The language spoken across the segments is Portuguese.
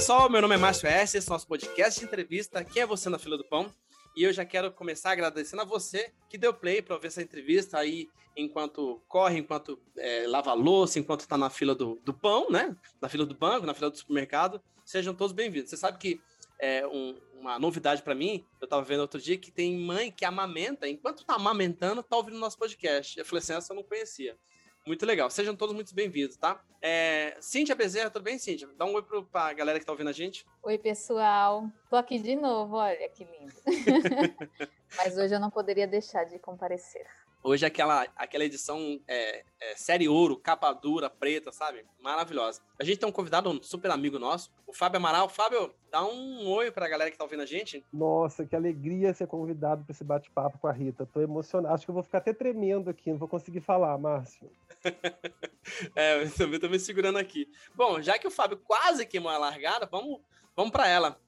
pessoal, meu nome é Márcio S, esse é o nosso podcast de entrevista. Quem é você na fila do pão? E eu já quero começar agradecendo a você que deu play para ver essa entrevista aí enquanto corre, enquanto é, lava louça, enquanto está na fila do, do pão, né? Na fila do banco, na fila do supermercado. Sejam todos bem-vindos. Você sabe que é um, uma novidade para mim, eu estava vendo outro dia que tem mãe que amamenta, enquanto tá amamentando, tá ouvindo nosso podcast. Eu falei assim, essa eu não conhecia. Muito legal. Sejam todos muito bem-vindos, tá? É... Cíntia Bezerra, tudo bem, Cíntia? Dá um oi pro, pra galera que tá ouvindo a gente. Oi, pessoal. Tô aqui de novo, olha que lindo. Mas hoje eu não poderia deixar de comparecer. Hoje é aquela, aquela edição é, é, série ouro, capa dura, preta, sabe? Maravilhosa. A gente tem um convidado, um super amigo nosso, o Fábio Amaral. Fábio, dá um oi pra galera que tá ouvindo a gente. Nossa, que alegria ser convidado para esse bate-papo com a Rita. Tô emocionado. Acho que eu vou ficar até tremendo aqui, não vou conseguir falar, Márcio. é, eu também tô me segurando aqui. Bom, já que o Fábio quase queimou a largada, vamos, vamos para ela.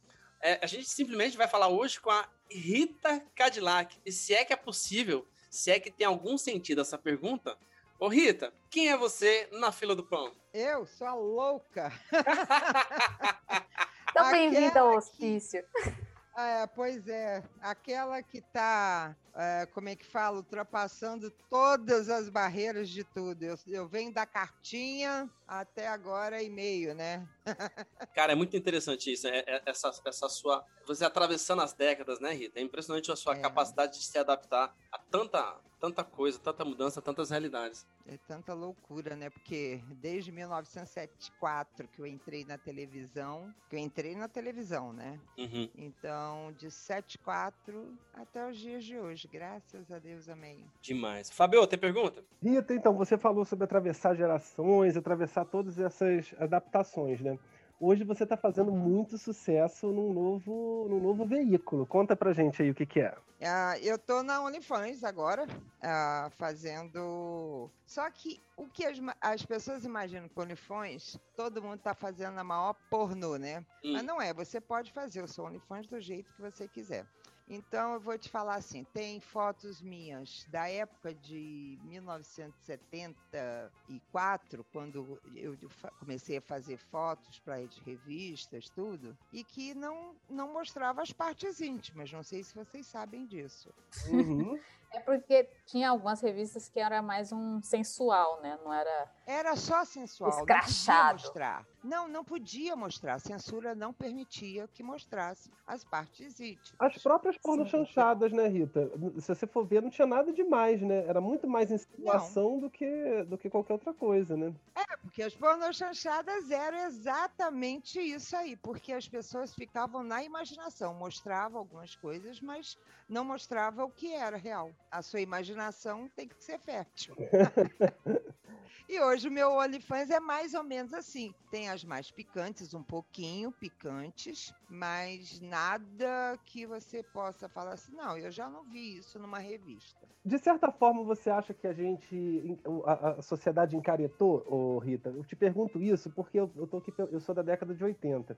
É, a gente simplesmente vai falar hoje com a Rita Cadillac. E se é que é possível se é que tem algum sentido essa pergunta. Ô Rita, quem é você na fila do pão? Eu sou a louca. Tá bem-vinda ao hospício. É, pois é, aquela que está, é, como é que fala, ultrapassando todas as barreiras de tudo. Eu, eu venho da cartinha até agora e-mail, né? Cara, é muito interessante isso, né? essa, essa sua. Você atravessando as décadas, né, Rita? É impressionante a sua é. capacidade de se adaptar a tanta, tanta coisa, tanta mudança, tantas realidades. É tanta loucura, né? Porque desde 1974 que eu entrei na televisão, que eu entrei na televisão, né? Uhum. Então, de 74 até os dias de hoje, graças a Deus, amém. Demais. Fabio, tem pergunta? Rita, então, você falou sobre atravessar gerações, atravessar todas essas adaptações, né? Hoje você está fazendo muito sucesso num novo, num novo veículo. Conta pra gente aí o que, que é. Uh, eu tô na OnlyFans agora, uh, fazendo. Só que o que as, as pessoas imaginam com OnlyFans, todo mundo tá fazendo a maior pornô, né? Hum. Mas não é, você pode fazer o seu OnlyFans do jeito que você quiser. Então eu vou te falar assim, tem fotos minhas da época de 1974, quando eu comecei a fazer fotos para revistas, tudo, e que não não mostrava as partes íntimas. Não sei se vocês sabem disso. Uhum. É porque tinha algumas revistas que era mais um sensual, né? Não era. Era só sensual. Escrachado. Não mostrar. Não, não podia mostrar. A censura não permitia que mostrasse as partes íntimas. As próprias pornochanchadas, né, Rita? Se você for ver, não tinha nada demais, né? Era muito mais insinuação do que, do que qualquer outra coisa, né? É, porque as pornochanchadas eram exatamente isso aí. Porque as pessoas ficavam na imaginação. Mostravam algumas coisas, mas não mostrava o que era real a sua imaginação tem que ser fértil. e hoje o meu OnlyFans é mais ou menos assim. Tem as mais picantes, um pouquinho picantes, mas nada que você possa falar assim, não, eu já não vi isso numa revista. De certa forma, você acha que a gente, a, a sociedade encaretou, oh, Rita? Eu te pergunto isso porque eu, eu, tô aqui, eu sou da década de 80.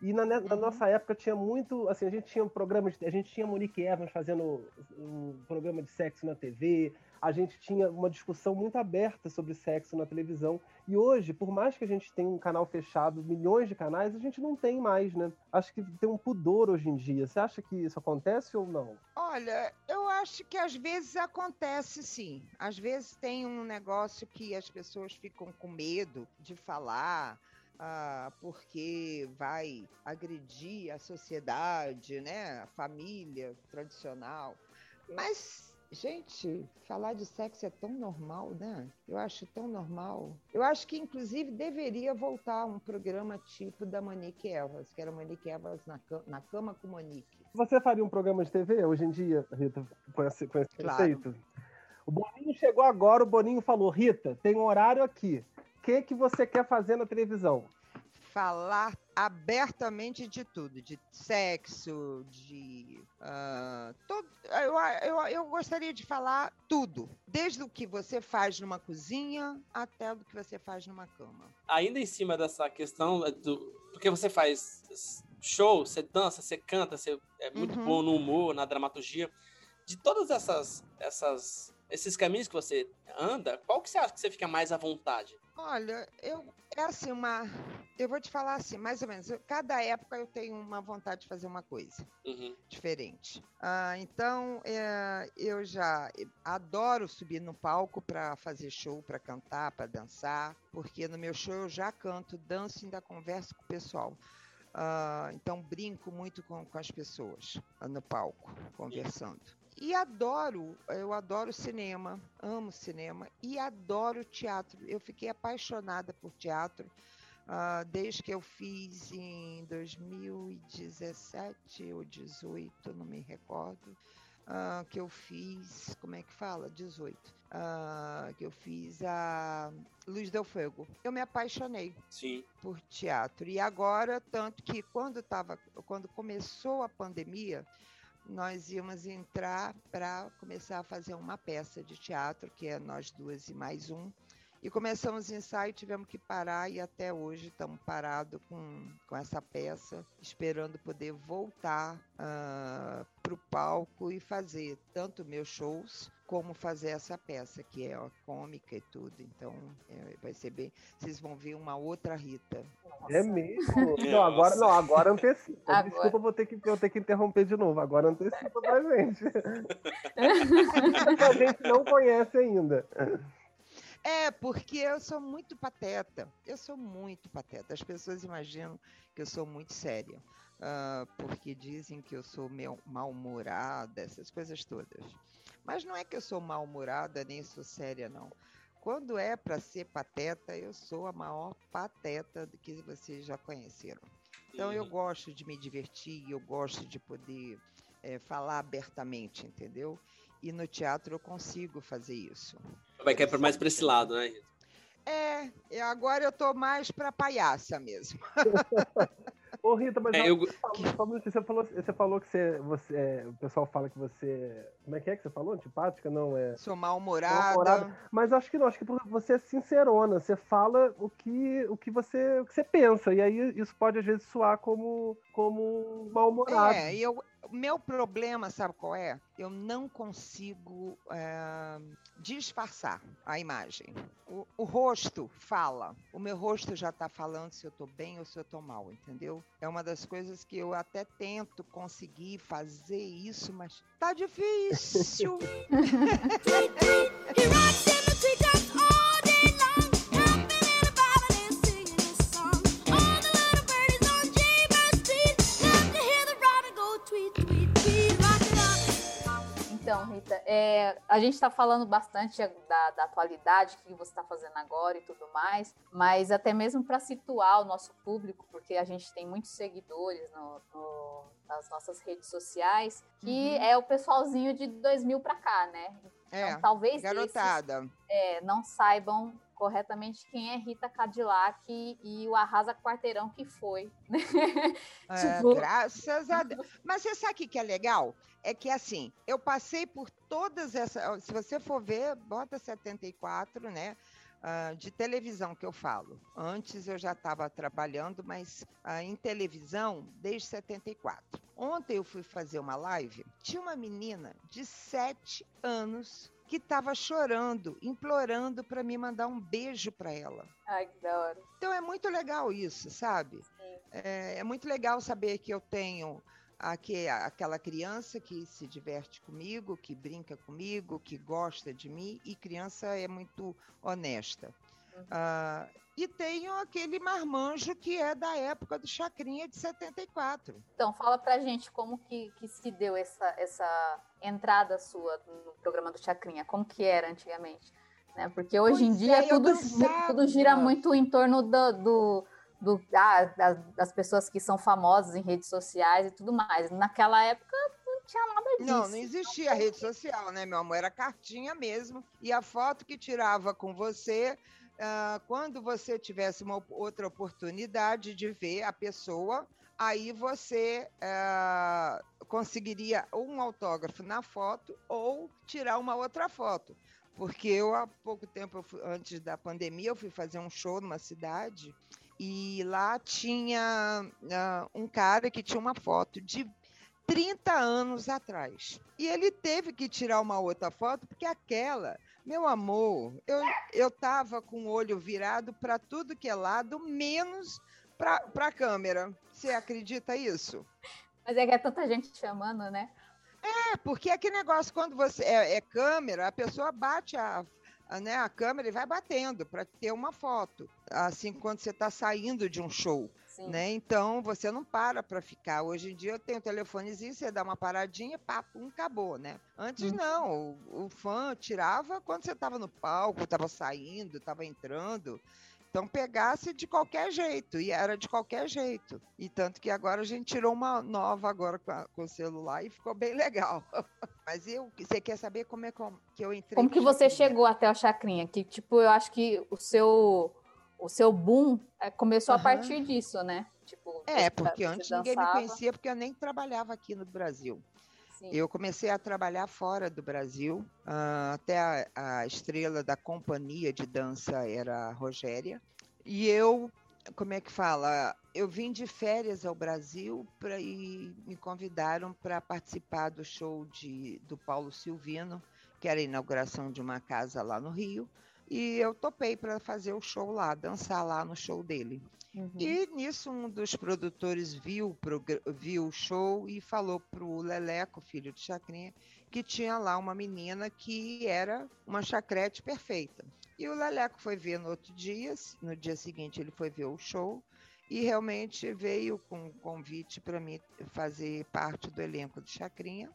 E na, na, uhum. nossa época tinha muito, assim, a gente tinha um programa, de, a gente tinha Monique Evans fazendo um programa de sexo na TV, a gente tinha uma discussão muito aberta sobre sexo na televisão. E hoje, por mais que a gente tenha um canal fechado, milhões de canais, a gente não tem mais, né? Acho que tem um pudor hoje em dia. Você acha que isso acontece ou não? Olha, eu acho que às vezes acontece sim. Às vezes tem um negócio que as pessoas ficam com medo de falar ah, porque vai agredir a sociedade, né, a família tradicional. Mas, gente, falar de sexo é tão normal, né? Eu acho tão normal. Eu acho que, inclusive, deveria voltar um programa tipo da Monique Evas, que era Monique Evas na, cama, na cama com Monique. Você faria um programa de TV hoje em dia, Rita, com esse, com esse claro. conceito? O Boninho chegou agora, o Boninho falou, Rita, tem um horário aqui que, que você quer fazer na televisão? Falar abertamente de tudo, de sexo, de. Uh, todo, eu, eu, eu gostaria de falar tudo, desde o que você faz numa cozinha até o que você faz numa cama. Ainda em cima dessa questão do, do que você faz show, você dança, você canta, você é muito uhum. bom no humor, na dramaturgia. De todas essas, essas esses caminhos que você anda, qual que você acha que você fica mais à vontade? Olha, eu é assim uma, eu vou te falar assim, mais ou menos. Cada época eu tenho uma vontade de fazer uma coisa Uhum. diferente. Ah, então é, eu já adoro subir no palco para fazer show, para cantar, para dançar, porque no meu show eu já canto, danço e ainda converso com o pessoal. Ah, então brinco muito com, com as pessoas ah, no palco, conversando. E adoro, eu adoro cinema, amo cinema e adoro teatro. Eu fiquei apaixonada por teatro ah, desde que eu fiz em 2017 ou 18, não me recordo, ah, que eu fiz, como é que fala? 18. ah, que eu fiz a Luz del Fogo. Eu me apaixonei Sim. por teatro. E agora, tanto que quando, tava, quando começou a pandemia, nós íamos entrar para começar a fazer uma peça de teatro, que é nós duas e mais um. E começamos o ensaio, tivemos que parar e até hoje estamos parados com, com essa peça, esperando poder voltar para o palco e fazer tanto meus shows como fazer essa peça, que é ó, cômica e tudo. Então é, vai ser bem. Vocês vão ver uma outra Rita. É mesmo? Não, agora não, agora antecipa. Agora. Desculpa, vou ter que, eu ter que interromper de novo. Agora antecipa pra gente. a gente não conhece ainda. É, porque eu sou muito pateta. Eu sou muito pateta. As pessoas imaginam que eu sou muito séria. Ah, porque dizem que eu sou mal-humorada, essas coisas todas. Mas não é que eu sou mal-humorada, nem sou séria, não. Quando é para ser pateta, eu sou a maior pateta do que vocês já conheceram. Então eu Uhum. gosto de me divertir, eu gosto de poder eh, falar abertamente, entendeu? E no teatro eu consigo fazer isso. Vai querer por mais pra esse lado, né? Rita? É, e agora eu tô mais pra palhaça mesmo. Ô, Rita, mas É, eu, só um minutinho, você falou, você falou que você, você, é, o pessoal fala que você, como é que é que você falou? Antipática? Não, é... Sou mal-humorada. Mal-humorada. Mas acho que não, acho que você é sincerona, você fala o que, o que, você, o que você pensa, e aí isso pode às vezes soar como, como mal-humorado. É, e eu, meu problema, sabe qual é? Eu não consigo é, disfarçar a imagem. O, o rosto fala. O meu rosto já tá falando se eu tô bem ou se eu tô mal, entendeu? É uma das coisas que eu até tento conseguir fazer isso, mas tá difícil. É, a gente está falando bastante da, da atualidade, o que você está fazendo agora e tudo mais, mas até mesmo para situar o nosso público, porque a gente tem muitos seguidores no- no- nas nossas redes sociais, que Uhum. é o pessoalzinho de 2000 para cá, né? É, Então, talvez esses, garotada. é, não saibam corretamente quem é Rita Cadillac e, o Arrasa Quarteirão que foi. É, Tipo- graças a Deus. Mas você sabe o que é legal? É que assim, eu passei por todas essas. Se você for ver, bota 74, né? ah, de televisão que eu falo. Antes eu já estava trabalhando, mas ah, em televisão desde 74. Ontem eu fui fazer uma live, tinha uma menina de 7 anos que estava chorando, implorando para me mandar um beijo para ela. Ai, que da hora. Então é muito legal isso, sabe? É, é muito legal saber que eu tenho aque- aquela criança que se diverte comigo, que brinca comigo, que gosta de mim, e criança é muito honesta. Uhum. Ah, e tenho aquele marmanjo que é da época do Chacrinha de 74. Então, fala pra gente como que, que se deu essa, essa entrada sua no programa do Chacrinha, como que era antigamente, né? Porque hoje em Pois dia é, tudo, tudo gira muito em torno do, do, do- ah, das, das pessoas que são famosas em redes sociais e tudo mais. Naquela época não tinha nada disso. Não, não existia rede social, né, meu amor? Era cartinha mesmo. E a foto que tirava com você, ah, quando você tivesse uma outra oportunidade de ver a pessoa, aí você ah, conseguiria um autógrafo na foto ou tirar uma outra foto. Porque eu, há pouco tempo, fui- antes da pandemia, eu fui fazer um show numa cidade e lá tinha ah, um cara que tinha uma foto de 30 anos atrás. E ele teve que tirar uma outra foto, porque aquela, meu amor, eu, eu tava com o olho virado para tudo que é lado, menos para a câmera. Você acredita isso? Mas é que é tanta gente chamando, né? É, porque aquele negócio, quando você é, é câmera, a pessoa bate a, a, né, a câmera e vai batendo para ter uma foto. Assim, quando você está saindo de um show. Sim. Né? Então você não para para ficar. Hoje em dia eu tenho um telefonezinho, você dá uma paradinha, pá, pum, acabou, né? Antes Hum. não, o, o fã tirava quando você estava no palco, estava saindo, estava entrando. Então pegasse de qualquer jeito, e era de qualquer jeito. E tanto que agora a gente tirou uma nova agora com, a- com o celular e ficou bem legal. Mas eu, você quer saber como é que eu, entrei? Como que você Chacrinha? chegou até o Chacrinha? Que, tipo, eu acho que o seu, o seu boom eh, começou a Aham. partir disso, né? Tipo, É, porque antes ninguém me dançava, conhecia, porque eu nem trabalhava aqui no Brasil. sim. Eu comecei a trabalhar fora do Brasil, ah, até a, a estrela da companhia de dança era a Rogéria. E eu, como é que fala? Eu vim de férias ao Brasil pra, e me convidaram para participar do show de, do Paulo Silvino, que era a inauguração de uma casa lá no Rio. E eu topei para fazer o show lá, dançar lá no show dele. Uhum. E nisso um dos produtores viu, viu o show e falou pro Leleco, filho de Chacrinha, que tinha lá uma menina que era uma chacrete perfeita. E o Leleco foi ver no outro dia, no dia seguinte ele foi ver o show e realmente veio com um convite para mim fazer parte do elenco de Chacrinha.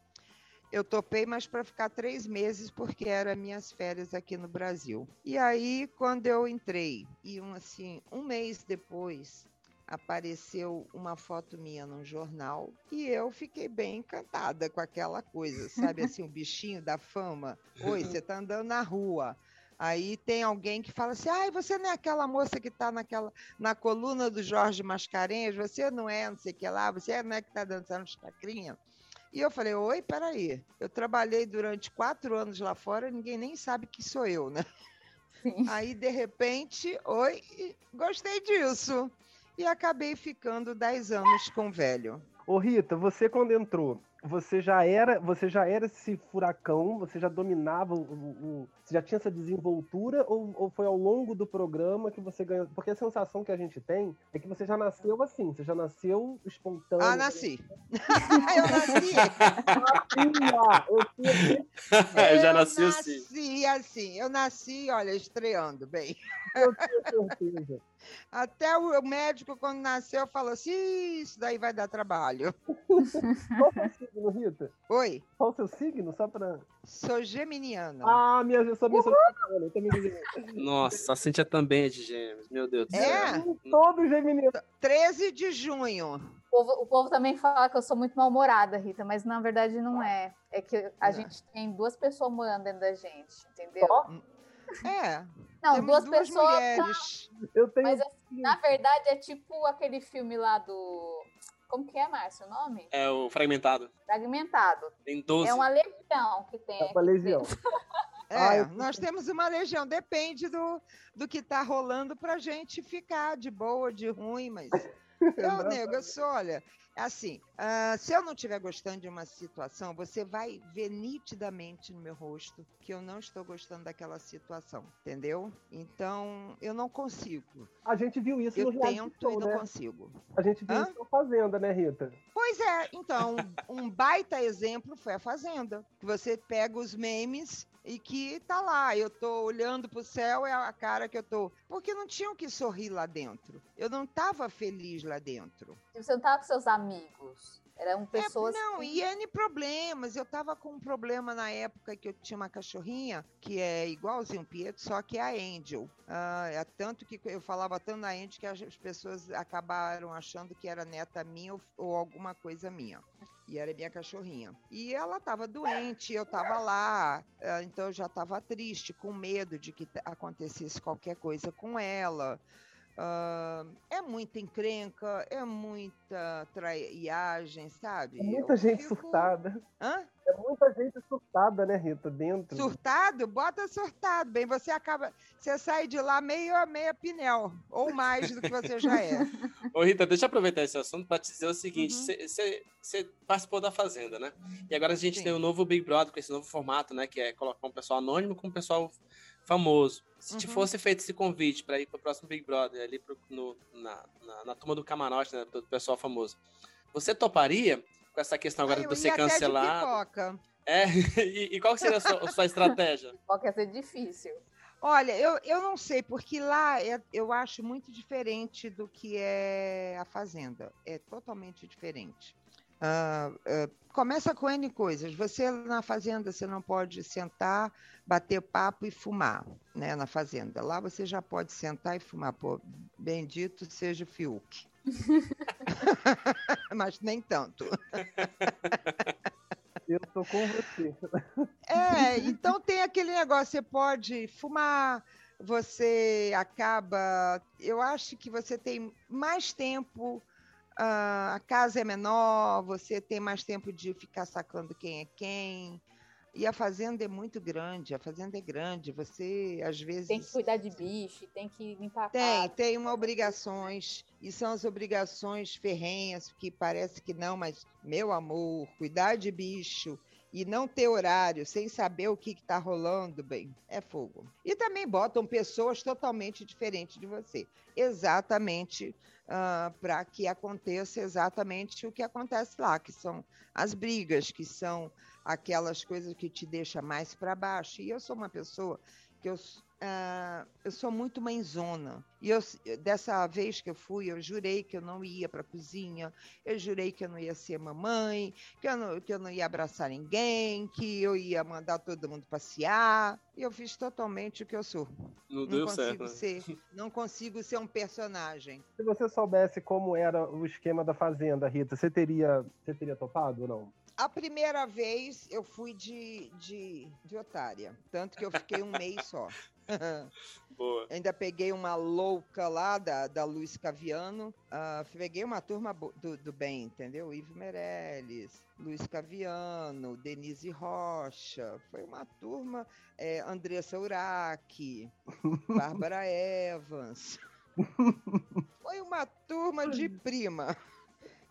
Eu topei, mas para ficar três meses, porque eram minhas férias aqui no Brasil. E aí, quando eu entrei, e um, assim, um mês depois, apareceu uma foto minha num jornal e eu fiquei bem encantada com aquela coisa, sabe? Assim, o bichinho da fama. Oi, você tá andando na rua. Aí tem alguém que fala assim: ai, você não é aquela moça que está naquela, na coluna do Jorge Mascarenhas, você não é, não sei o que lá, você não é que está dançando chacrinha. E eu falei, oi, peraí, eu trabalhei durante quatro anos lá fora, ninguém nem sabe que sou eu, né? Sim. Aí, de repente, oi, gostei disso. E acabei ficando dez anos com o velho. Ô Rita, você quando entrou, você já era, você já era esse furacão, você já dominava o, o- o- você já tinha essa desenvoltura ou, ou foi ao longo do programa que você ganhou? Porque a sensação que a gente tem é que você já nasceu assim, você já nasceu espontâneo. Ah, nasci. eu nasci. Eu tinha eu já nasci assim. nasci assim. Eu nasci, olha, estreando bem. certeza. Até o médico, quando nasceu, falou assim: "Ih, isso daí vai dar trabalho. Qual o seu signo, Rita? Oi, Qual o seu signo? Só pra. sou geminiana. Ah, minha, eu também sou geminiana, eu também geminiana. Nossa, a Cintia também é de gêmeos. Meu Deus do céu. É? Todo geminiano. 13 de junho. O povo, o povo também fala que eu sou muito mal-humorada, Rita, mas na verdade não é. É que a Não. gente tem duas pessoas morando dentro da gente, entendeu? Só? É, Não, temos duas, duas pessoas. mulheres. Eu tenho. Mas assim, na verdade é tipo aquele filme lá do. Como que é, Márcio, o nome? É o fragmentado. Fragmentado. Tem 12. É uma legião que tem. É uma legião. É, Ah, eu- nós temos uma legião, depende do, do que tá rolando pra gente ficar de boa, de ruim, mas eu, nego, eu sou, olha, assim, ah, se eu não estiver gostando de uma situação, você vai ver nitidamente no meu rosto que eu não estou gostando daquela situação, entendeu? Então, eu não consigo. A gente viu isso Eu no reality tento e não né? consigo. A gente viu Hã? isso na Fazenda, né, Rita? Pois é, então, um baita exemplo foi a Fazenda. Que você pega os memes e que tá lá. Eu tô olhando pro céu, é a cara que eu tô. Porque não tinham que sorrir lá dentro. Eu não tava feliz lá dentro. Você não tava com seus amigos. Eram É, pessoas. não, que- e N problemas. Eu tava com um problema na época que eu tinha uma cachorrinha que é igualzinho o Pietro, só que é a Angel. Ah, é tanto que eu falava tanto da Angel que as as pessoas acabaram achando que era neta minha ou, ou alguma coisa minha. E era minha cachorrinha. E ela estava doente, eu estava lá, ah, então eu já estava triste, com medo de que acontecesse qualquer coisa com ela. Ah, é muita encrenca, é muita traiagem, sabe? É muita Eu gente fico- surtada. Hã? É muita gente surtada, né, Rita? Dentro. Surtado? Bota surtado, bem. Você acaba. Você sai de lá meio a meia pinel, ou mais do que você já é. Ô, Rita, deixa eu aproveitar esse assunto para te dizer o seguinte: Uhum. você participou da Fazenda, né? E agora a gente Sim. tem o novo Big Brother com esse novo formato, né? Que é colocar um pessoal anônimo com um pessoal famoso. Se te Uhum. fosse feito esse convite para ir para o próximo Big Brother, ali pro- no- na, na, na turma do camarote, né? Do pessoal famoso, você toparia com essa questão agora Aí de eu você de cancelar? É, e, e qual que seria a sua, a sua estratégia? Qual ser difícil? Olha, eu, eu não sei, porque lá é- eu acho muito diferente do que é a Fazenda. É totalmente diferente. Ah, ah, começa com N coisas. Você na Fazenda, você não pode sentar, bater papo e fumar, né? Na Fazenda. Lá você já pode sentar e fumar. Pô, bendito seja o Fiuk. Mas nem tanto. Eu tô com você. É, então tem aquele negócio, você pode fumar, você acaba. Eu acho que você tem mais tempo, a casa é menor, você tem mais tempo de ficar sacando quem é quem. E a fazenda é muito grande, a fazenda é grande, você às vezes. Tem que cuidar de bicho, tem que limpar a Tem, casa. tem uma obrigações, e são as obrigações ferrenhas, que parece que não, mas, meu amor, cuidar de bicho e não ter horário, sem saber o que está rolando, bem, é fogo. E também botam pessoas totalmente diferentes de você, exatamente para que aconteça exatamente o que acontece lá, que são as brigas, que são aquelas coisas que te deixam mais para baixo. E eu sou uma pessoa que eu, ah, eu sou muito mãezona. E eu, dessa vez que eu fui, eu jurei que eu não ia para a cozinha, eu jurei que eu não ia ser mamãe, que eu, não, que eu não ia abraçar ninguém, que eu ia mandar todo mundo passear. E eu fiz totalmente o que eu sou. Não Não deu consigo certo. Né? ser, não consigo ser um personagem. Se você soubesse como era o esquema da Fazenda, Rita, você teria, você teria topado ou não? A primeira vez eu fui de, de, de otária, tanto que eu fiquei um mês só. Boa. Ainda peguei uma louca lá da, da Luiz Caviano. ah, peguei uma turma do, do bem, entendeu? Ivo Meirelles, Luiz Caviano, Denise Rocha. Foi uma turma. É, Andressa Urach, Bárbara Evans. Foi uma turma de prima.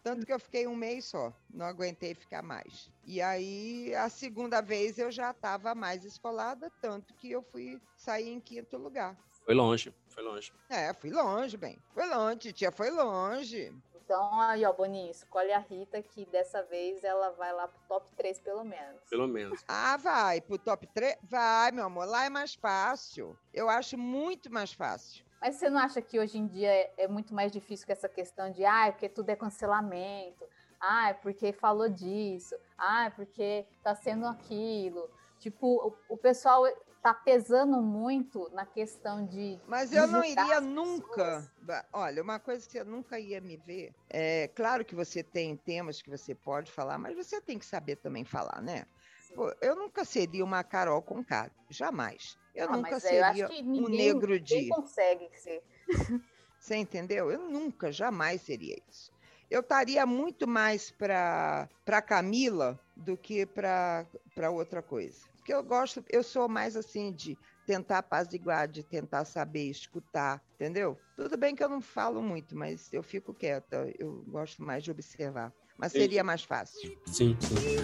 Tanto que eu fiquei um mês só, não aguentei ficar mais. E aí, a segunda vez eu já estava mais escolada, tanto que eu fui sair em quinto lugar. Foi longe, foi longe. É, fui longe, bem. Foi longe, tia, foi longe. Então, aí, ó, Boninho, escolhe a Rita, que dessa vez ela vai lá pro top 3, pelo menos. Pelo menos. Ah, vai, pro top 3? Vai, meu amor, lá é mais fácil. Eu acho muito mais fácil. Mas você não acha que hoje em dia é, é muito mais difícil com essa questão de, ah, é porque tudo é cancelamento, ah, é porque falou disso, ah, é porque tá sendo aquilo. Tipo, o, o pessoal tá pesando muito na questão de. Mas eu não iria nunca. Olha, uma coisa que você nunca ia me ver. É claro que você tem temas que você pode falar, mas você tem que saber também falar, né? Pô, eu nunca seria uma Carol com cara. Jamais. Eu Ah, nunca mas eu acho seria um ninguém, negro ninguém de. consegue ser. Você entendeu? Eu nunca, jamais seria isso. Eu estaria muito mais para para Camila do que para outra coisa. Porque eu gosto, eu sou mais assim de tentar apaziguar, de tentar saber escutar, entendeu? Tudo bem que eu não falo muito, mas eu fico quieta, eu gosto mais de observar. Mas seria mais fácil. Sim, sim.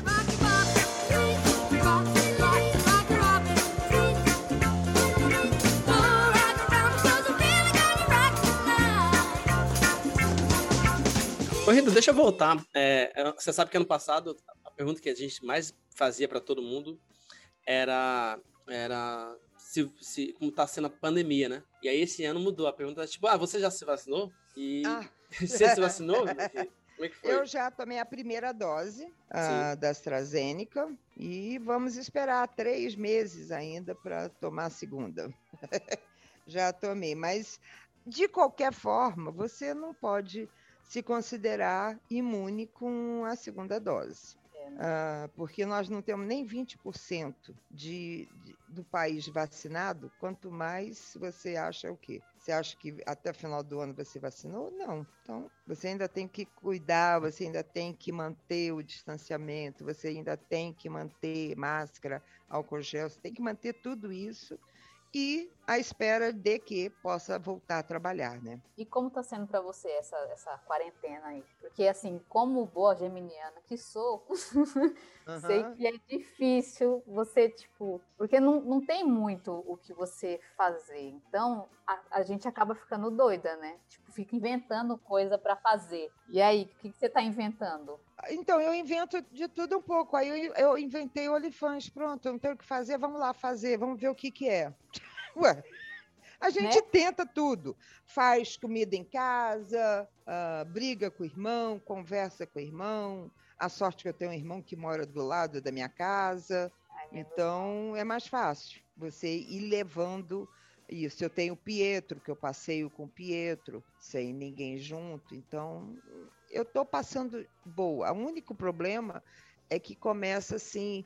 Rita, deixa eu voltar. É, é, você sabe que ano passado a pergunta que a gente mais fazia para todo mundo era, era se, se, como tá sendo a pandemia, né? E aí esse ano mudou. A pergunta é tipo, ah, você já se vacinou? E Ah. você se vacinou? Como é que, como é que foi? Eu já tomei a primeira dose ah, da AstraZeneca e vamos esperar três meses ainda para tomar a segunda. já tomei, mas de qualquer forma, você não pode se considerar imune com a segunda dose. Ah, porque nós não temos nem 20% de, de- do país vacinado, quanto mais você acha o quê? Você acha que até o final do ano você vacinou? Não. Então, você ainda tem que cuidar, você ainda tem que manter o distanciamento, você ainda tem que manter máscara, álcool gel, você tem que manter tudo isso e à espera de que possa voltar a trabalhar, né? E como tá sendo pra você essa, essa quarentena aí? Porque, assim, como boa geminiana que sou, sei Aham. que é difícil você, tipo. Porque não, não tem muito o que você fazer. Então, a, a gente acaba ficando doida, né? Tipo, fica inventando coisa pra fazer. E aí, o que, que você tá inventando? Então, eu invento de tudo um pouco. Aí eu, eu inventei o Olifante. Pronto, não tenho o que fazer, vamos lá fazer, vamos ver o que, que é. Ué, a gente tenta tudo. Faz comida em casa, ah, briga com o irmão, conversa com o irmão. A sorte que eu tenho um irmão que mora do lado da minha casa. Ai, Então é mais fácil você ir levando isso. Eu tenho o Pietro, que eu passeio com o Pietro, sem ninguém junto. Então eu estou passando boa. O único problema é que começa assim.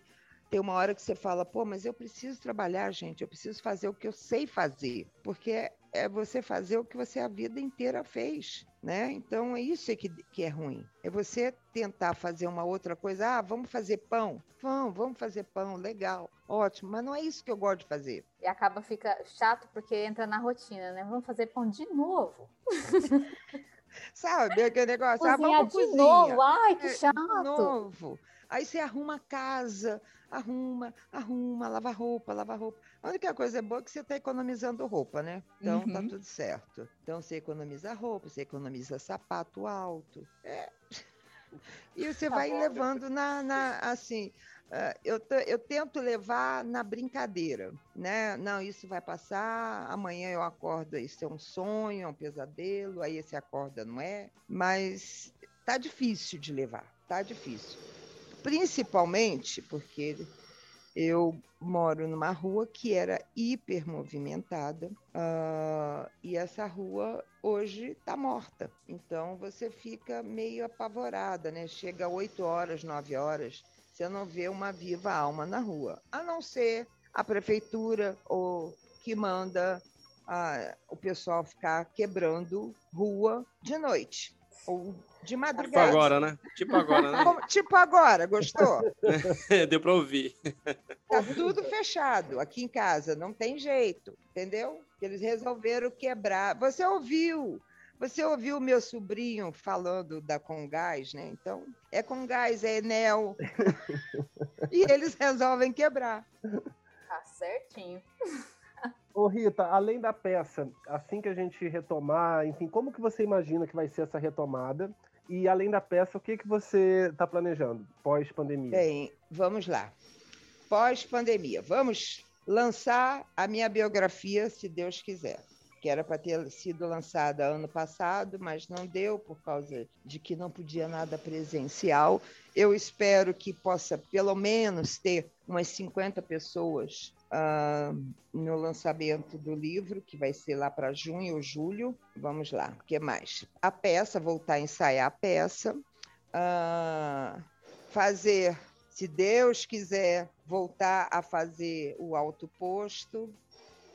Tem uma hora que você fala, pô, mas eu preciso trabalhar, gente, eu preciso fazer o que eu sei fazer, porque é você fazer o que você a vida inteira fez, né? Então é isso que, que é ruim. É você tentar fazer uma outra coisa. Ah, vamos fazer pão? Vamos, vamos fazer pão, legal, ótimo, mas não é isso que eu gosto de fazer. E acaba fica chato porque entra na rotina, né? Vamos fazer pão de novo. Sabe aquele negócio? ah, Cozinhar vamos de cozinhar. novo. Ai, que É, chato. de novo. Aí você arruma a casa, arruma, arruma, lava roupa, lava roupa. A única coisa boa é que você está economizando roupa, né? Então tá Uhum. tudo certo. Então você economiza roupa, você economiza sapato alto. É. E você Tá vai bom. levando na, na- assim. ah, eu, eu tento levar na brincadeira, né? Não, isso vai passar, amanhã eu acordo, isso é um sonho, é um pesadelo, aí você acorda, não é? Mas tá difícil de levar, tá difícil. Principalmente porque eu moro numa rua que era hiper movimentada ah, e essa rua hoje está morta. Então você fica meio apavorada, né? Chega 8 horas, 9 horas, você não vê uma viva alma na rua, a não ser a prefeitura ou que manda ah, o pessoal ficar quebrando rua de noite ou de Tipo madrugada. agora, né? Tipo agora, né? Como- tipo agora, gostou? Deu pra ouvir. Tá tudo fechado aqui em casa, não tem jeito, entendeu? Eles resolveram quebrar. Você ouviu? Você ouviu o meu sobrinho falando da Congás, né? Então, é Congás, é Enel. e eles resolvem quebrar. Tá certinho. Ô Rita, além da peça, assim que a gente retomar, enfim, como que você imagina que vai ser essa retomada? E além da peça, o que, que você está planejando pós-pandemia? Bem, vamos lá. Pós-pandemia, vamos lançar a minha biografia, se Deus quiser. Que era para ter sido lançada ano passado, mas não deu por causa de que não podia nada presencial. Eu espero que possa, pelo menos, ter umas 50 pessoas ah, no lançamento do livro, que vai ser lá para junho ou julho. Vamos lá, o que mais? A peça, voltar a ensaiar a peça. Ah, fazer, se Deus quiser, voltar a fazer o alto posto.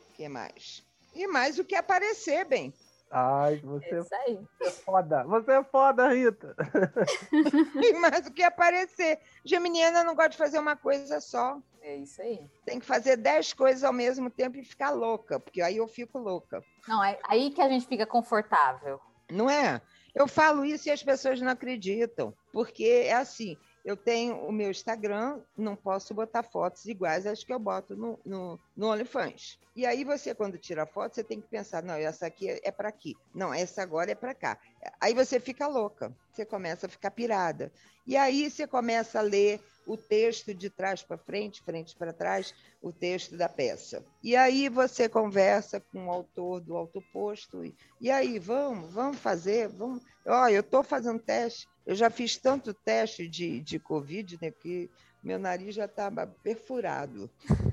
O que mais? E mais o que aparecer, bem. Ai, É você isso aí. é foda. Você é foda, Rita. Mais o que aparecer. Geminiana não gosta de fazer uma coisa só. É isso aí. Tem que fazer dez coisas ao mesmo tempo e ficar louca, porque aí eu fico louca. Não, é aí que a gente fica confortável. Não é? Eu falo isso e as pessoas não acreditam, porque é assim. Eu tenho o meu Instagram, não posso botar fotos iguais às que eu boto no, no, no OnlyFans. E aí você, quando tira foto, você tem que pensar, não, essa aqui é para aqui. Não, essa agora é para cá. Aí você fica louca, você começa a ficar pirada. E aí você começa a ler o texto de trás para frente, frente para trás, o texto da peça. E aí você conversa com o autor do autoposto. E, e aí, vamos, vamos fazer, vamos. Ó, eu estou fazendo teste. Eu já fiz tanto teste de, de Covid, né, que meu nariz já estava perfurado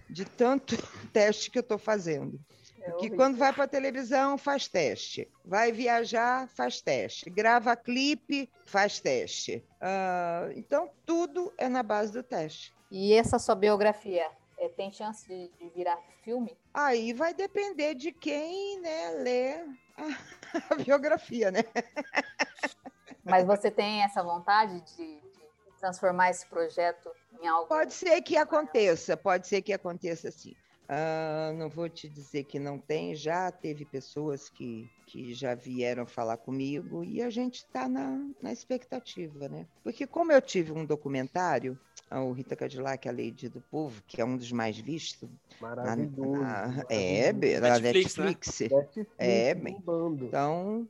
de tanto teste que eu estou fazendo. É Que quando vai para televisão, faz teste. Vai viajar, faz teste. Grava clipe, faz teste. Ah, então, tudo é na base do teste. E essa sua biografia é, tem chance de, de virar filme? Aí vai depender de quem né, lê a, a biografia, né? Mas você tem essa vontade de, de transformar esse projeto em algo? Pode ser que aconteça, pode ser que aconteça sim. Ah, não vou te dizer que não tem, já teve pessoas que, que já vieram falar comigo e a gente está na, na expectativa, né? Porque como eu tive um documentário, ah, o Rita Cadillac, a Lady do Povo, que é um dos mais vistos, na- Maravilhoso. na- é, maravilhoso. na Netflix, né? Netflix. É, bem. Então,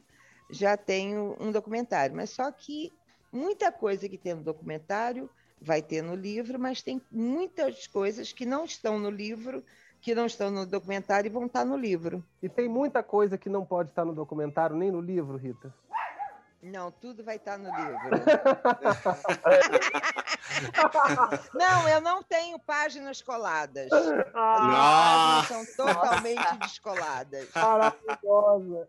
já tenho um documentário, mas só que muita coisa que tem no documentário vai ter no livro, mas tem muitas coisas que não estão no livro, que não estão no documentário e vão estar no livro. E tem muita coisa que não pode estar no documentário, nem no livro, Rita. Não, tudo vai estar no livro. não, eu não tenho páginas coladas. As Ah, páginas são totalmente descoladas. maravilhosa.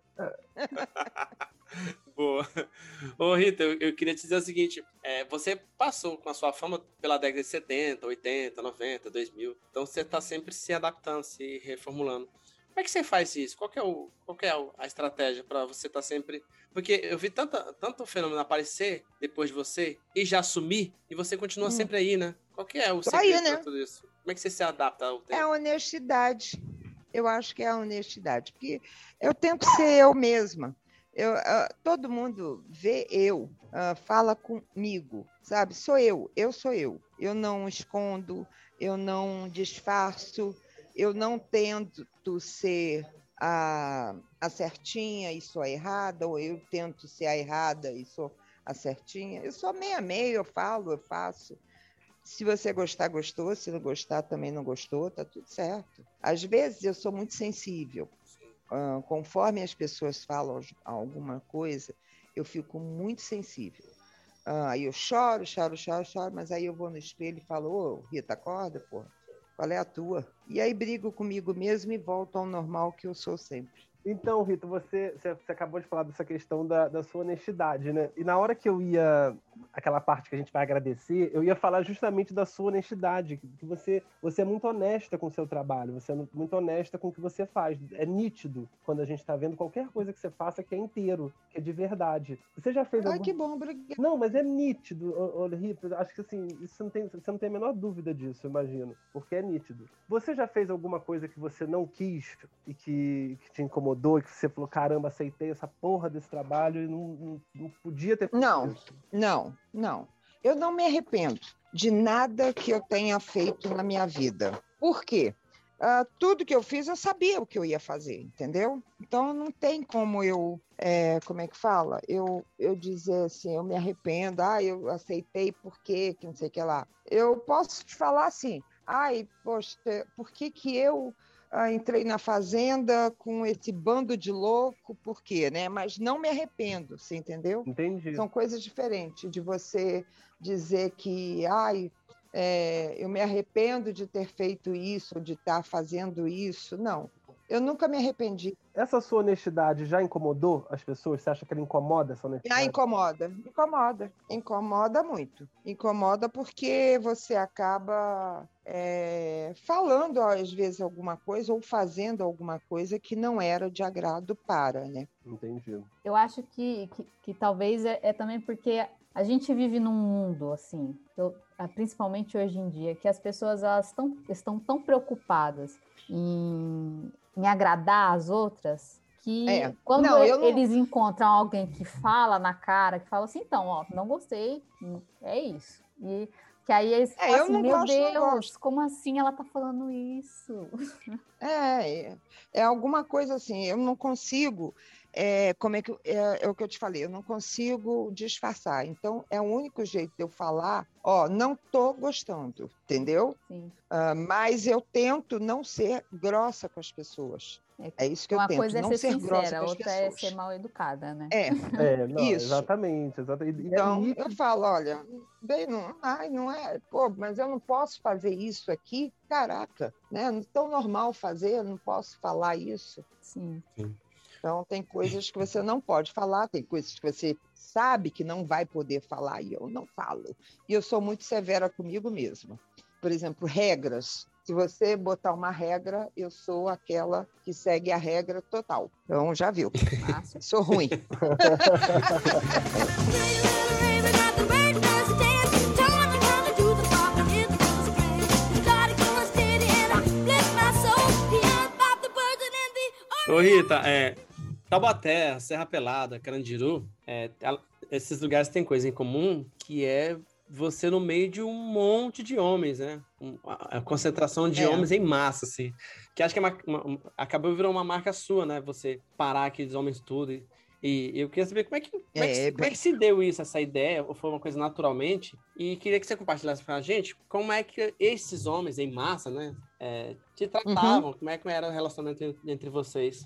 Boa. Ô, Rita, eu, eu queria te dizer o seguinte: é, você passou com a sua fama pela década de 70, 80, 90, 2000. Então você está sempre se adaptando, se reformulando. Como é que você faz isso? Qual é, o, qual é a estratégia para você estar sempre. Porque eu vi tanta, tanto fenômeno aparecer depois de você e já sumir, e você continua Hum. sempre aí, né? Qual é o Tô segredo aí, né? tudo isso? Como é que você se adapta ao É tempo? a honestidade. Eu acho que é a honestidade, porque eu tento ser eu mesma. Eu, ah, todo mundo vê eu, ah, fala comigo, sabe? Sou eu, eu sou eu. Eu não escondo, eu não disfarço, eu não tento ser a, a certinha e sou a errada, ou eu tento ser a errada e sou a certinha. Eu sou meia meia, eu falo, eu faço. Se você gostar, gostou. Se não gostar, também não gostou, tá tudo certo. Às vezes eu sou muito sensível. Ah, conforme as pessoas falam alguma coisa, eu fico muito sensível. Ah, Aí eu choro, choro, choro, choro, mas aí eu vou no espelho e falo, ô, Rita, acorda, porra. Qual é a tua? E aí brigo comigo mesmo e volto ao normal que eu sou sempre. Então, Rita, você, você acabou de falar dessa questão da, da sua honestidade, né? E na hora que eu ia. Aquela parte que a gente vai agradecer, eu ia falar justamente da sua honestidade. Que você, você é muito honesta com o seu trabalho, você é muito honesta com o que você faz. É nítido quando a gente está vendo qualquer coisa que você faça que é inteiro, que é de verdade. Você já fez Ai, algum... que bom, obrigada. Não, mas é nítido, Rita. Acho que assim, isso você não, tem, você não tem a menor dúvida disso, eu imagino. Porque é nítido. Você já fez alguma coisa que você não quis e que, que te incomodou, e que você falou, caramba, aceitei essa porra desse trabalho e não, não, não podia ter feito Não. isso? Não, não. Eu não me arrependo de nada que eu tenha feito na minha vida. Por quê? Ah, tudo que eu fiz, eu sabia o que eu ia fazer, entendeu? Então não tem como eu, é, como é que fala? Eu, eu dizer assim, eu me arrependo, ah, eu aceitei por quê, que não sei o que lá. Eu posso te falar assim, ai, poxa, por que que eu ah, entrei na fazenda com esse bando de louco, por quê, né? Mas não me arrependo, você entendeu? Entendi. São coisas diferentes de você dizer que, ai, é, eu me arrependo de ter feito isso, de estar fazendo isso. Não, eu nunca me arrependi. Essa sua honestidade já incomodou as pessoas? Você acha que ela incomoda essa honestidade? Ah, incomoda, incomoda, incomoda muito. Incomoda porque você acaba é, falando às vezes alguma coisa ou fazendo alguma coisa que não era de agrado para, né? Entendi. Eu acho que, que, que talvez é, é também porque a gente vive num mundo assim, eu- principalmente hoje em dia, que as pessoas elas tão, estão tão preocupadas em, em agradar as outras que É. quando Não, e- eu não- eles encontram alguém que fala na cara, que fala assim, então, ó, não gostei, é isso. E que aí eles É, assim, meu gosto, Deus, gosto." como assim ela tá falando isso? É, é, é alguma coisa assim, eu não consigo é, como é que eu- é, é o que eu te falei, eu não consigo disfarçar. Então, é o único jeito de eu falar, ó, não tô gostando, entendeu? Sim. Ah, mas eu tento não ser grossa com as pessoas. É isso que eu Uma tento, coisa é não ser ser grossa sincera, com as outra é pessoas. ser mal educada, né? É, É, não, Isso. exatamente, exatamente. É Então, eu falo, olha, bem, não, ai, não é, pô, mas eu não posso fazer isso aqui, caraca, né? Não é tão normal fazer, eu não posso falar isso. Sim. Então, tem coisas que você não pode falar, tem coisas que você sabe que não vai poder falar e eu não falo. E eu sou muito severa comigo mesma. Por exemplo, regras. Se você botar uma regra, eu sou aquela que segue a regra total. Então, já viu. Márcio. Sou ruim. Ô, Rita, é, Taubaté, Serra Pelada, Carandiru, é, esses lugares têm coisa em comum que é você no meio de um monte de homens, né? A, concentração de É. homens em massa, assim. Que acho que é uma, uma- acabou virando uma marca sua, né? Você parar aqueles homens tudo. E, e eu queria saber como é, que, como, é que, É, como é que se deu isso, essa ideia, ou foi uma coisa naturalmente? E queria que você compartilhasse com a gente como é que esses homens em massa, né? é, te tratavam, como é que era o relacionamento en- entre vocês?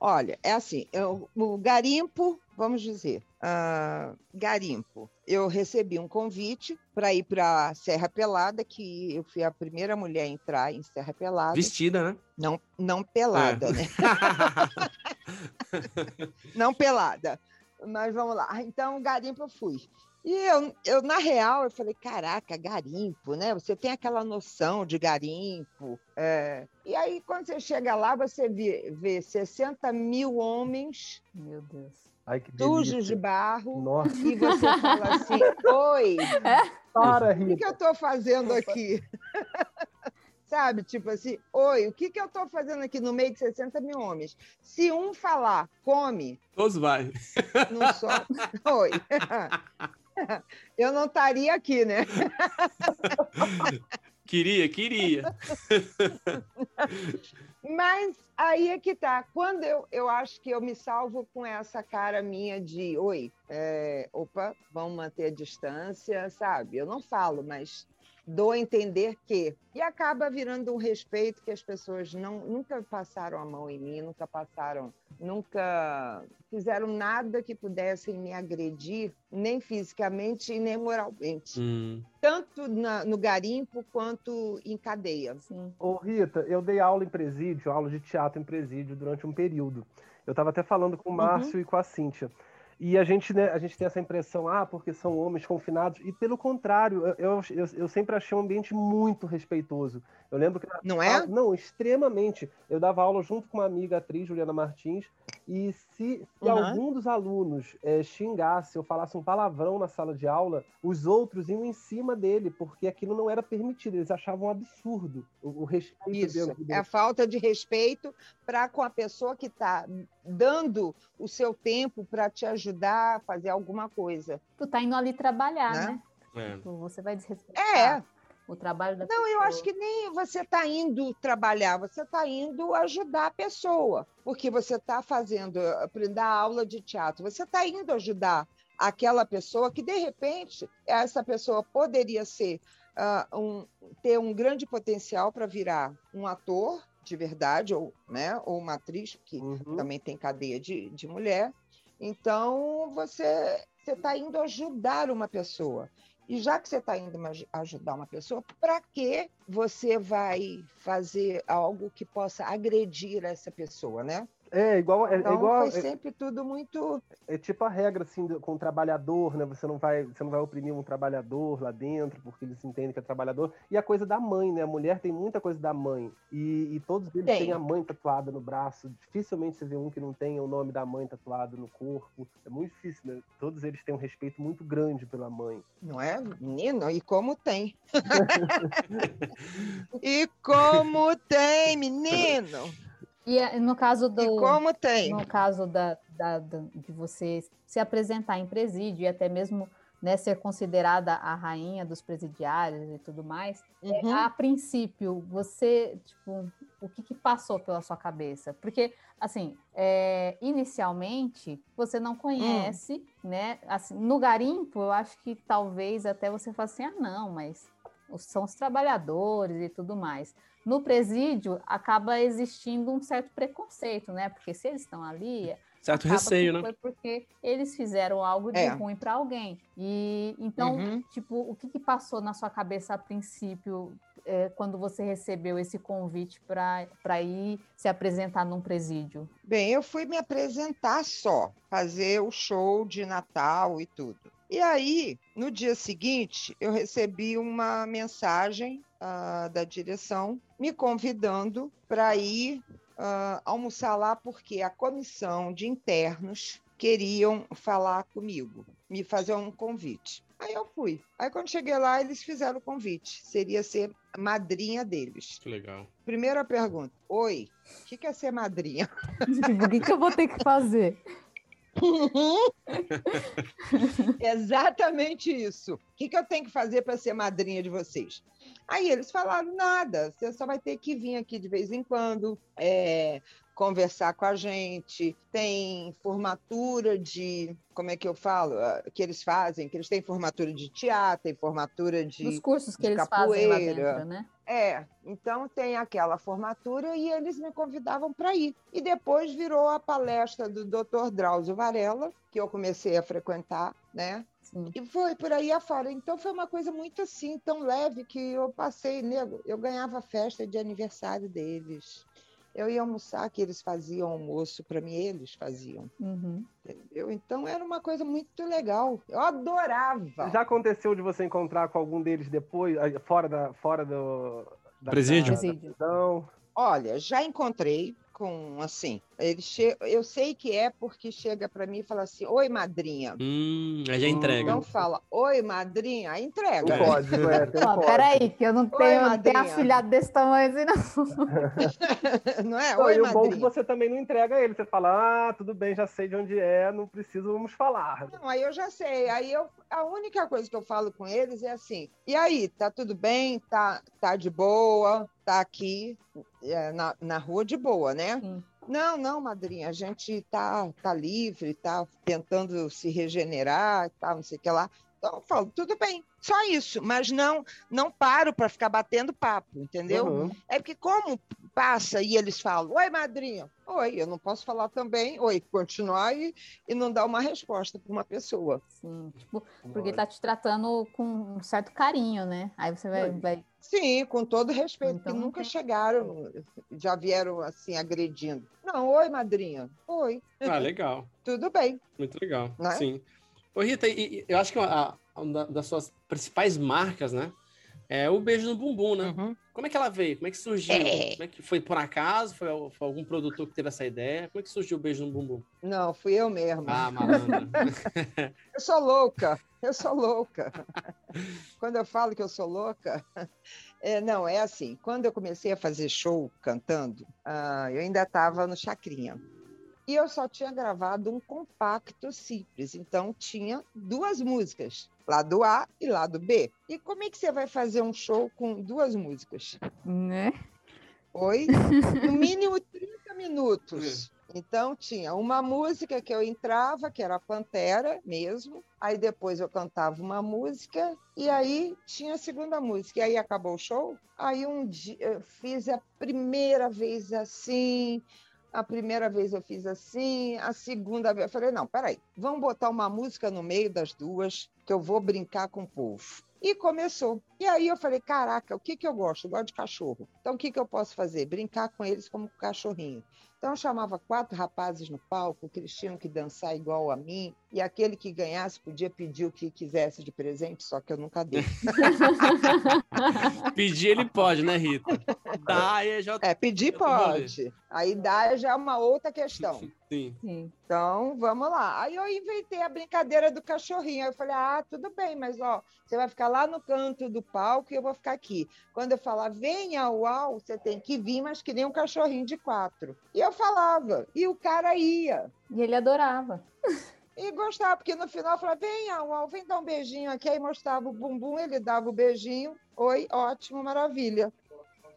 Olha, é assim, eu- o garimpo, vamos dizer, ah, garimpo. Eu recebi um convite para ir para Serra Pelada, que eu fui a primeira mulher a entrar em Serra Pelada. Vestida, né? Não, não pelada, É. né? Não pelada. Mas vamos lá. Então, garimpo eu fui. E eu, eu, na real, eu falei, caraca, garimpo, né? Você tem aquela noção de garimpo. é. E aí, quando você chega lá, você vê, vê 60 mil homens Meu Deus. Ai, que sujos de barro. Nossa, E você fala assim, oi, para, o que, que Rita. eu estou fazendo aqui? Sabe, tipo assim, oi, o que, que eu estou fazendo aqui no meio de 60 mil homens? Se um falar, come, Todos vai. não só. Oi. Eu não estaria aqui, né? Queria, queria. Mas aí é que tá. Quando eu, eu acho que eu me salvo com essa cara minha de oi, é, opa, vamos manter a distância, sabe? Eu não falo, mas dou a entender que. E acaba virando um respeito que as pessoas não, nunca passaram a mão em mim, nunca passaram, nunca fizeram nada que pudessem me agredir, nem fisicamente e nem moralmente. Hum. Tanto na- no garimpo quanto em cadeia. Sim. Ô, Rita, eu dei aula em presídio, aula de teatro em presídio durante um período. Eu estava até falando com o Márcio e com a Cíntia. E a gente, né, a gente tem essa impressão, ah, porque são homens confinados. E pelo contrário, eu, eu, eu sempre achei um ambiente muito respeitoso. Eu lembro que. Não é? Ah, não, extremamente. Eu dava aula junto com uma amiga atriz, Juliana Martins, e se, se Uhum. algum dos alunos eh, xingasse ou falasse um palavrão na sala de aula, os outros iam em cima dele, porque aquilo não era permitido, eles achavam um absurdo o, o respeito Isso, dentro do- é a falta de respeito para com a pessoa que está dando o seu tempo para te ajudar a fazer alguma coisa. Tu tá indo ali trabalhar, Né? né? É. Tu- Você vai desrespeitar É, o trabalho da não, eu pessoa. acho que nem você está indo trabalhar, você está indo ajudar a pessoa, porque você está fazendo, aprender aula de teatro, você está indo ajudar aquela pessoa que, de repente, essa pessoa poderia ser, ah, um, ter um grande potencial para virar um ator de verdade, ou, né, ou uma atriz, que Uhum. também tem cadeia de, de mulher. Então, você está indo ajudar uma pessoa. E já que você está indo ajudar uma pessoa, para que você vai fazer algo que possa agredir essa pessoa, né? É igual, é, é Então, igual foi é, sempre tudo muito... é tipo a regra assim do- com o trabalhador, né? Você não vai, você não vai oprimir um trabalhador lá dentro porque eles entendem que é trabalhador. E a coisa da mãe, né? A mulher tem muita coisa da mãe e, e todos eles Tem. têm a mãe tatuada no braço. Dificilmente você vê um que não tenha o nome da mãe tatuado no corpo. É muito difícil, né? Todos eles têm um respeito muito grande pela mãe. Não é, menino? E como tem? e como tem, menino? E eh, no caso do. E como tem? no caso da, da- da- de você se apresentar em presídio e até mesmo né, ser considerada a rainha dos presidiários e tudo mais, é, Uhum. a princípio, você, tipo, o que, que passou pela sua cabeça? Porque, assim, é, inicialmente você não conhece, né? Assim, no garimpo, eu acho que talvez até você fale assim, ah, não, mas são os trabalhadores e tudo mais. No presídio, acaba existindo um certo preconceito, né? Porque se eles estão ali, Certo receio, que né? Foi porque eles fizeram algo de É. ruim para alguém. E então, Uhum. tipo, o que, que passou na sua cabeça a princípio é, quando você recebeu esse convite para ir se apresentar num presídio? Bem, eu fui me apresentar só, fazer o show de Natal e tudo. E aí, no dia seguinte, eu recebi uma mensagem ah, da direção me convidando para ir ah, almoçar lá, porque a comissão de internos queriam falar comigo, me fazer um convite. Aí eu fui. Aí quando cheguei lá, eles fizeram o convite. Seria ser madrinha deles. Que legal. Primeira pergunta: Oi, o que que é ser madrinha? O que, que eu vou ter que fazer? Exatamente isso. O que, que eu tenho que fazer para ser madrinha de vocês? Aí eles falaram: nada, você só vai ter que vir aqui de vez em quando, é, conversar com a gente. Tem formatura de. Como é que eu falo? Ah, Que eles fazem, que eles têm formatura de teatro, tem formatura de. Dos cursos que de eles fazem lá capoeira. dentro, né? É, então tem aquela formatura e eles me convidavam para ir. E depois virou a palestra do Dr. Drauzio Varela, que eu comecei a frequentar, né? Sim. E foi por aí afora. Então foi uma coisa muito assim, tão leve que eu passei, nego. Eu ganhava festa de aniversário deles. Eu ia almoçar, que eles faziam almoço para mim, eles faziam, Uhum. entendeu? Então era uma coisa muito legal. Eu adorava. Já aconteceu de você encontrar com algum deles depois, fora da, fora do da, Presídio. Da, da? Olha, já encontrei com assim. Ele che... Eu sei que é porque chega para mim e fala assim: Oi, madrinha. Hum, aí já entrega. Então fala: Oi, madrinha. Aí entrega. um código, é, tem peraí, que eu não tenho, não tenho madrinha. afilhado desse tamanho assim, não. Não é? Não, Oi, e o bom é que madrinha. você também não entrega ele. Você fala, ah, tudo bem, já sei de onde é, não preciso, vamos falar. Não, aí eu já sei. Aí eu, a única coisa que eu falo com eles é assim: e aí, tá tudo bem? Tá, tá de boa? Tá aqui é, na, na rua de boa, né? Sim. Não, não, madrinha, a gente tá, tá livre, tá tentando se regenerar, tá, não sei o que lá. Então eu falo, tudo bem, só isso, mas não não paro para ficar batendo papo, entendeu? Uhum. É porque como passa e eles falam, oi, madrinha, oi, eu não posso falar também, oi, continuar e, e não dar uma resposta para uma pessoa. Sim, tipo, porque tá te tratando com um certo carinho, né? Aí você vai, vai Sim, com todo respeito, Então que nunca tem- chegaram, já vieram assim agredindo. Não, oi, madrinha, oi, Ah, legal. tudo bem. Muito legal. Não é? Sim. Ô, Rita, e- e eu acho que uma, das suas principais marcas, né? É o beijo no bumbum, né? Uhum. Como é que ela veio? Como é que surgiu? É. Como é que foi por acaso? Foi, foi algum produtor que teve essa ideia? Como é que surgiu o beijo no bumbum? Não, fui eu mesma. Ah, malandra. Eu sou louca, eu sou louca. Quando eu falo que eu sou louca, é, não, é assim. Quando eu comecei a fazer show cantando, ah, eu ainda estava no Chacrinha. E eu só tinha gravado um compacto simples, então tinha duas músicas, lado A e lado B. E como é que você vai fazer um show com duas músicas? né? Oi? No mínimo 30 minutos. Então tinha uma música que eu entrava, que era a Pantera mesmo. Aí depois eu cantava uma música e aí tinha a segunda música. E aí acabou o show. Aí um dia eu fiz a primeira vez assim, a primeira vez eu fiz assim, a segunda vez eu falei, não, peraí, vamos botar uma música no meio das duas, que eu vou brincar com o povo. E começou. E aí eu falei, caraca, o que, que eu gosto? Eu gosto de cachorro. Então o que, que eu posso fazer? Brincar com eles como cachorrinho. Então eu chamava quatro rapazes no palco, que eles tinham que dançar igual a mim, e aquele que ganhasse podia pedir o que quisesse de presente, só que eu nunca dei. Pedir ele pode, né, Rita? Dá, já. É, pedir pode. Aí dá já é uma outra questão. Sim. Sim. Então, vamos lá. Aí eu inventei a brincadeira do cachorrinho. Aí eu falei, ah, tudo bem, mas ó, você vai ficar lá no canto do palco e eu vou ficar aqui. Quando eu falar, venha, uau, você tem que vir, mas que nem um cachorrinho de quatro. E eu falava, e o cara ia. E ele adorava. E gostava, porque no final falava, venha, uau, vem dar um beijinho aqui. Aí mostrava o bumbum, ele dava o beijinho. Oi, ótimo, maravilha.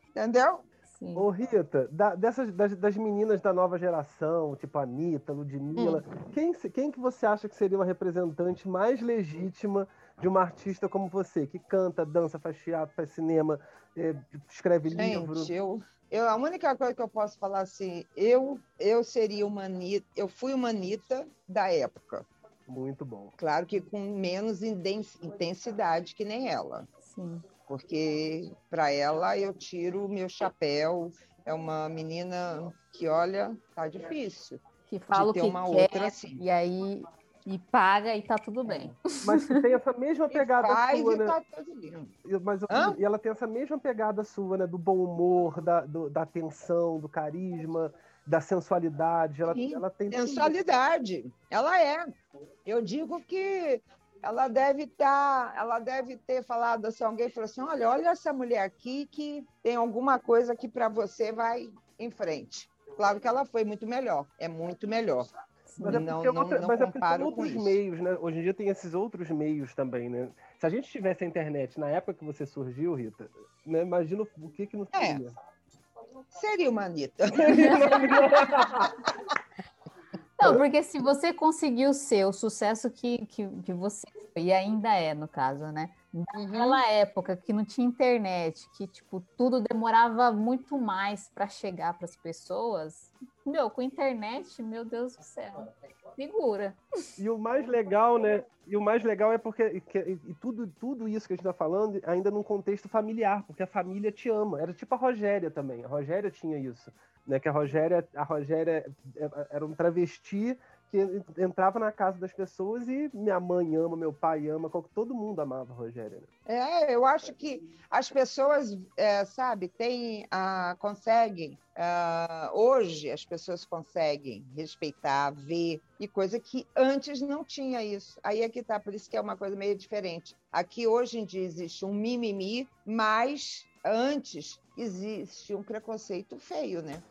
Entendeu? Sim. Ô, Rita, da- dessas, das, das meninas da nova geração, tipo a Anitta, Ludmilla, quem, se- quem que você acha que seria uma representante mais legítima de uma artista como você, que canta, dança, faz teatro, faz cinema, eh, escreve livro? Gente, eu, eu, a única coisa que eu posso falar assim, eu, eu seria uma Anitta, eu fui uma Anitta da época. Muito bom. Claro que com menos intensidade que nem ela. Sim. porque para ela eu tiro o meu chapéu. É uma menina que, olha, tá difícil. Que fala o ter que uma quer, outra assim. e aí e paga e tá tudo bem. Mas que tem essa mesma E pegada faz sua, e né? tá tudo lindo. E- Mas, Hã? e ela tem essa mesma pegada sua, né? Do bom humor, da, do- da atenção, do carisma, da sensualidade. Ela, Sim, ela tem tudo. Sensualidade. Ela é. Eu digo que ela deve estar, ela deve ter falado assim, alguém falou assim, olha, olha essa mulher aqui que tem alguma coisa que para você vai em frente. Claro que ela foi muito melhor, é muito melhor. Mas é porque, não, outra- não mas é porque com outros meios, né? Hoje em dia tem esses outros meios também, né? Se a gente tivesse a internet na época que você surgiu, Rita, né? imagina o que que não É. seria. Seria uma Anitta. Não, porque se você conseguiu ser o sucesso que, que, que você foi, e ainda é, no caso, né? Uhum. Naquela época que não tinha internet, que tipo tudo demorava muito mais para chegar para as pessoas. Meu, com internet, meu Deus do céu, figura. E o mais legal, né? E o mais legal é porque que- e tudo, tudo isso que a gente está falando ainda num contexto familiar, porque a família te ama. Era tipo a Rogéria também. A Rogéria tinha isso, né? Que a Rogéria, a Rogéria é- era um travesti que entrava na casa das pessoas e minha mãe ama, meu pai ama, todo mundo amava a Rogéria. né? É, eu acho que as pessoas, é, sabe, tem, ah, conseguem, ah, hoje as pessoas conseguem respeitar, ver, e coisa que antes não tinha isso. Aí é que tá, por isso que é uma coisa meio diferente. Aqui hoje em dia existe um mimimi, mas antes existe um preconceito feio, né?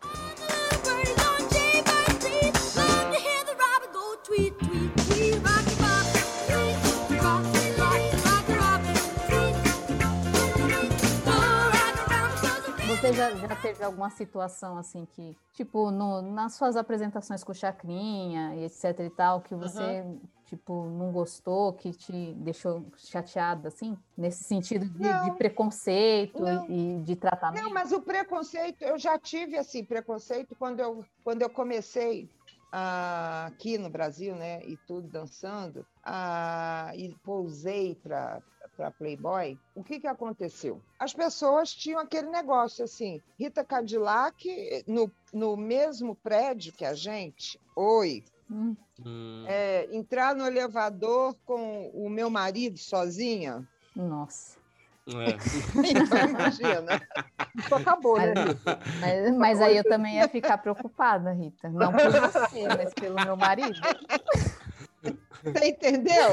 Você já, teve alguma situação assim que, tipo, no, nas suas apresentações com Chacrinha e etc e tal, que você, tipo, não gostou, que te deixou chateado, assim? Nesse sentido de, de preconceito Não. e de tratamento? Não, mas o preconceito, eu já tive assim, preconceito quando eu, quando eu comecei aqui no Brasil, né, e tudo dançando, ah, e pousei para para Playboy, o que, que aconteceu? As pessoas tinham aquele negócio assim, Rita Cadillac, no, no mesmo prédio que a gente, oi, Hum, Hum, é, entrar no elevador com o meu marido sozinha, nossa. É. então imagina. Isso acabou, né? Mas- Rita? Mas, mas aí eu também ia ficar preocupada, Rita. Não por você, mas pelo meu marido. Você entendeu?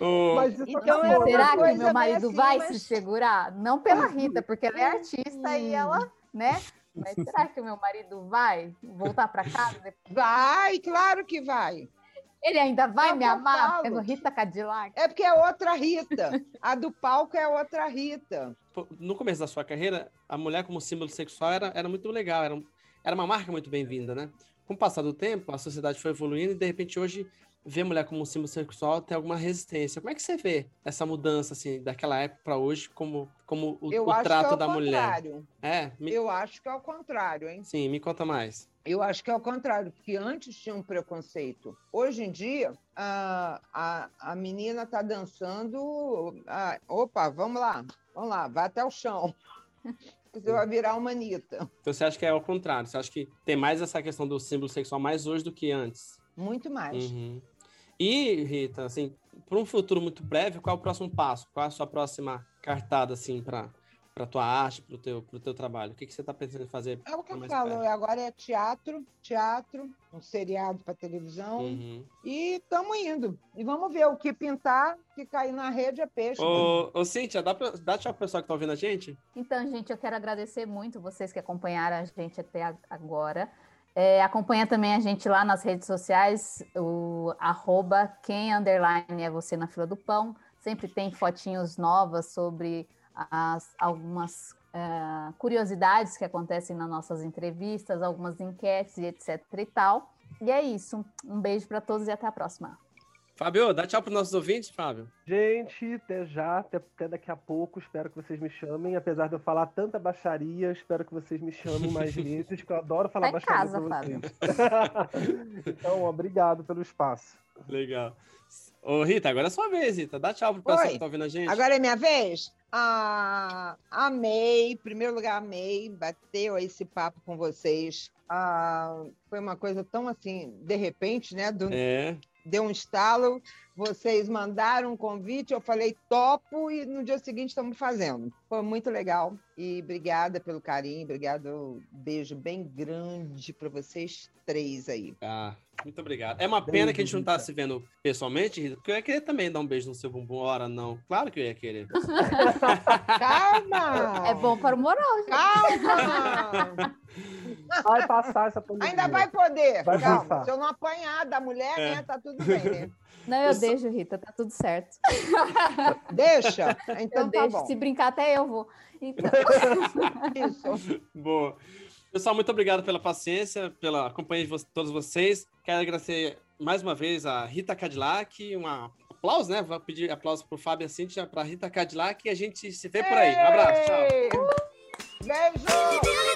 O- Mas isso Então, acabou, né? Será que o meu meio marido assim, vai mas- se segurar? Não pela Rita, porque ela é artista e ela, né? Mas será que o meu marido vai voltar para casa? depois? Vai, claro que vai. Ele ainda vai É me amar pelo Rita Cadillac? É porque é outra Rita. A do palco é outra Rita. No começo da sua carreira, a mulher como símbolo sexual era, era muito legal, era, era uma marca muito bem-vinda, né? Com o passar do tempo, a sociedade foi evoluindo e, de repente, hoje, ver mulher como um símbolo sexual tem alguma resistência. Como é que você vê essa mudança, assim, daquela época para hoje, como, como o, Eu o acho trato que é o da mulher? contrário. É? Me- Eu acho que é o contrário, hein? Sim, me conta mais. Eu acho que é o contrário, porque antes tinha um preconceito. Hoje em dia, a, a, a menina está dançando. ah, opa, vamos lá, vamos lá, vai até o chão. Você vai virar uma Anitta. Então você acha que é o contrário? Você acha que tem mais essa questão do símbolo sexual mais hoje do que antes? Muito mais. Uhum. E, Rita, assim, para um futuro muito breve, qual é o próximo passo? Qual é a sua próxima cartada, assim, para para tua arte, para o teu, pro teu trabalho? O que, que você está pensando em fazer? É o que eu falo, perto? agora é teatro, teatro, um seriado para televisão. Uhum. E estamos indo. E vamos ver o que pintar, que cair na rede é peixe. Ô, ô, Cíntia, dá, pra, dá tchau pro pessoal que tá ouvindo a gente? Então, gente, eu quero agradecer muito vocês que acompanharam a gente até agora. É, acompanha também a gente lá nas redes sociais, o arroba quem underline é você na fila do pão. Sempre tem fotinhos novas sobre as, algumas ah, curiosidades que acontecem nas nossas entrevistas, algumas enquetes e etc e tal. E é isso. Um beijo para todos e até a próxima. Fábio, dá tchau para nossos ouvintes, Fábio. Gente, até já, até, até daqui a pouco. Espero que vocês me chamem. Apesar de eu falar tanta baixaria, espero que vocês me chamem mais vezes, que eu adoro falar Tá em baixaria casa, vocês. então, obrigado pelo espaço. Legal. Ô, Rita, agora é sua vez, Rita. Dá tchau pro pessoal Oi. que tá ouvindo a gente. Agora é minha vez? Ah, amei, em primeiro lugar, amei, bateu esse papo com vocês. Ah, foi uma coisa tão assim, de repente, né? Do, É, Deu um estalo, vocês mandaram um convite, eu falei topo e no dia seguinte estamos fazendo. Foi muito legal e obrigada pelo carinho, obrigado, beijo bem grande para vocês três aí. ah, muito obrigado. É uma pena que a gente não tá se vendo pessoalmente, Rita, porque eu ia querer também dar um beijo no seu bumbum. Ora, não. Claro que eu ia querer. Calma! É bom para o moral, gente. Calma! Vai passar essa pandemia. Ainda vai poder. Vai Calma. passar. Se eu não apanhar da mulher, É. né, tá tudo bem, né? Não, eu Eu só- deixo, Rita, tá tudo certo. Deixa? Então eu tá deixo. bom. Se brincar, até eu vou. Então, Isso. Boa. Pessoal, muito obrigado pela paciência, pela companhia de todos vocês. Quero agradecer mais uma vez a Rita Cadillac. Um aplauso, né? Vou pedir aplauso pro Fábio e a Cíntia, pra Rita Cadillac e a gente se vê por aí. Um abraço, tchau. Ei! Beijo!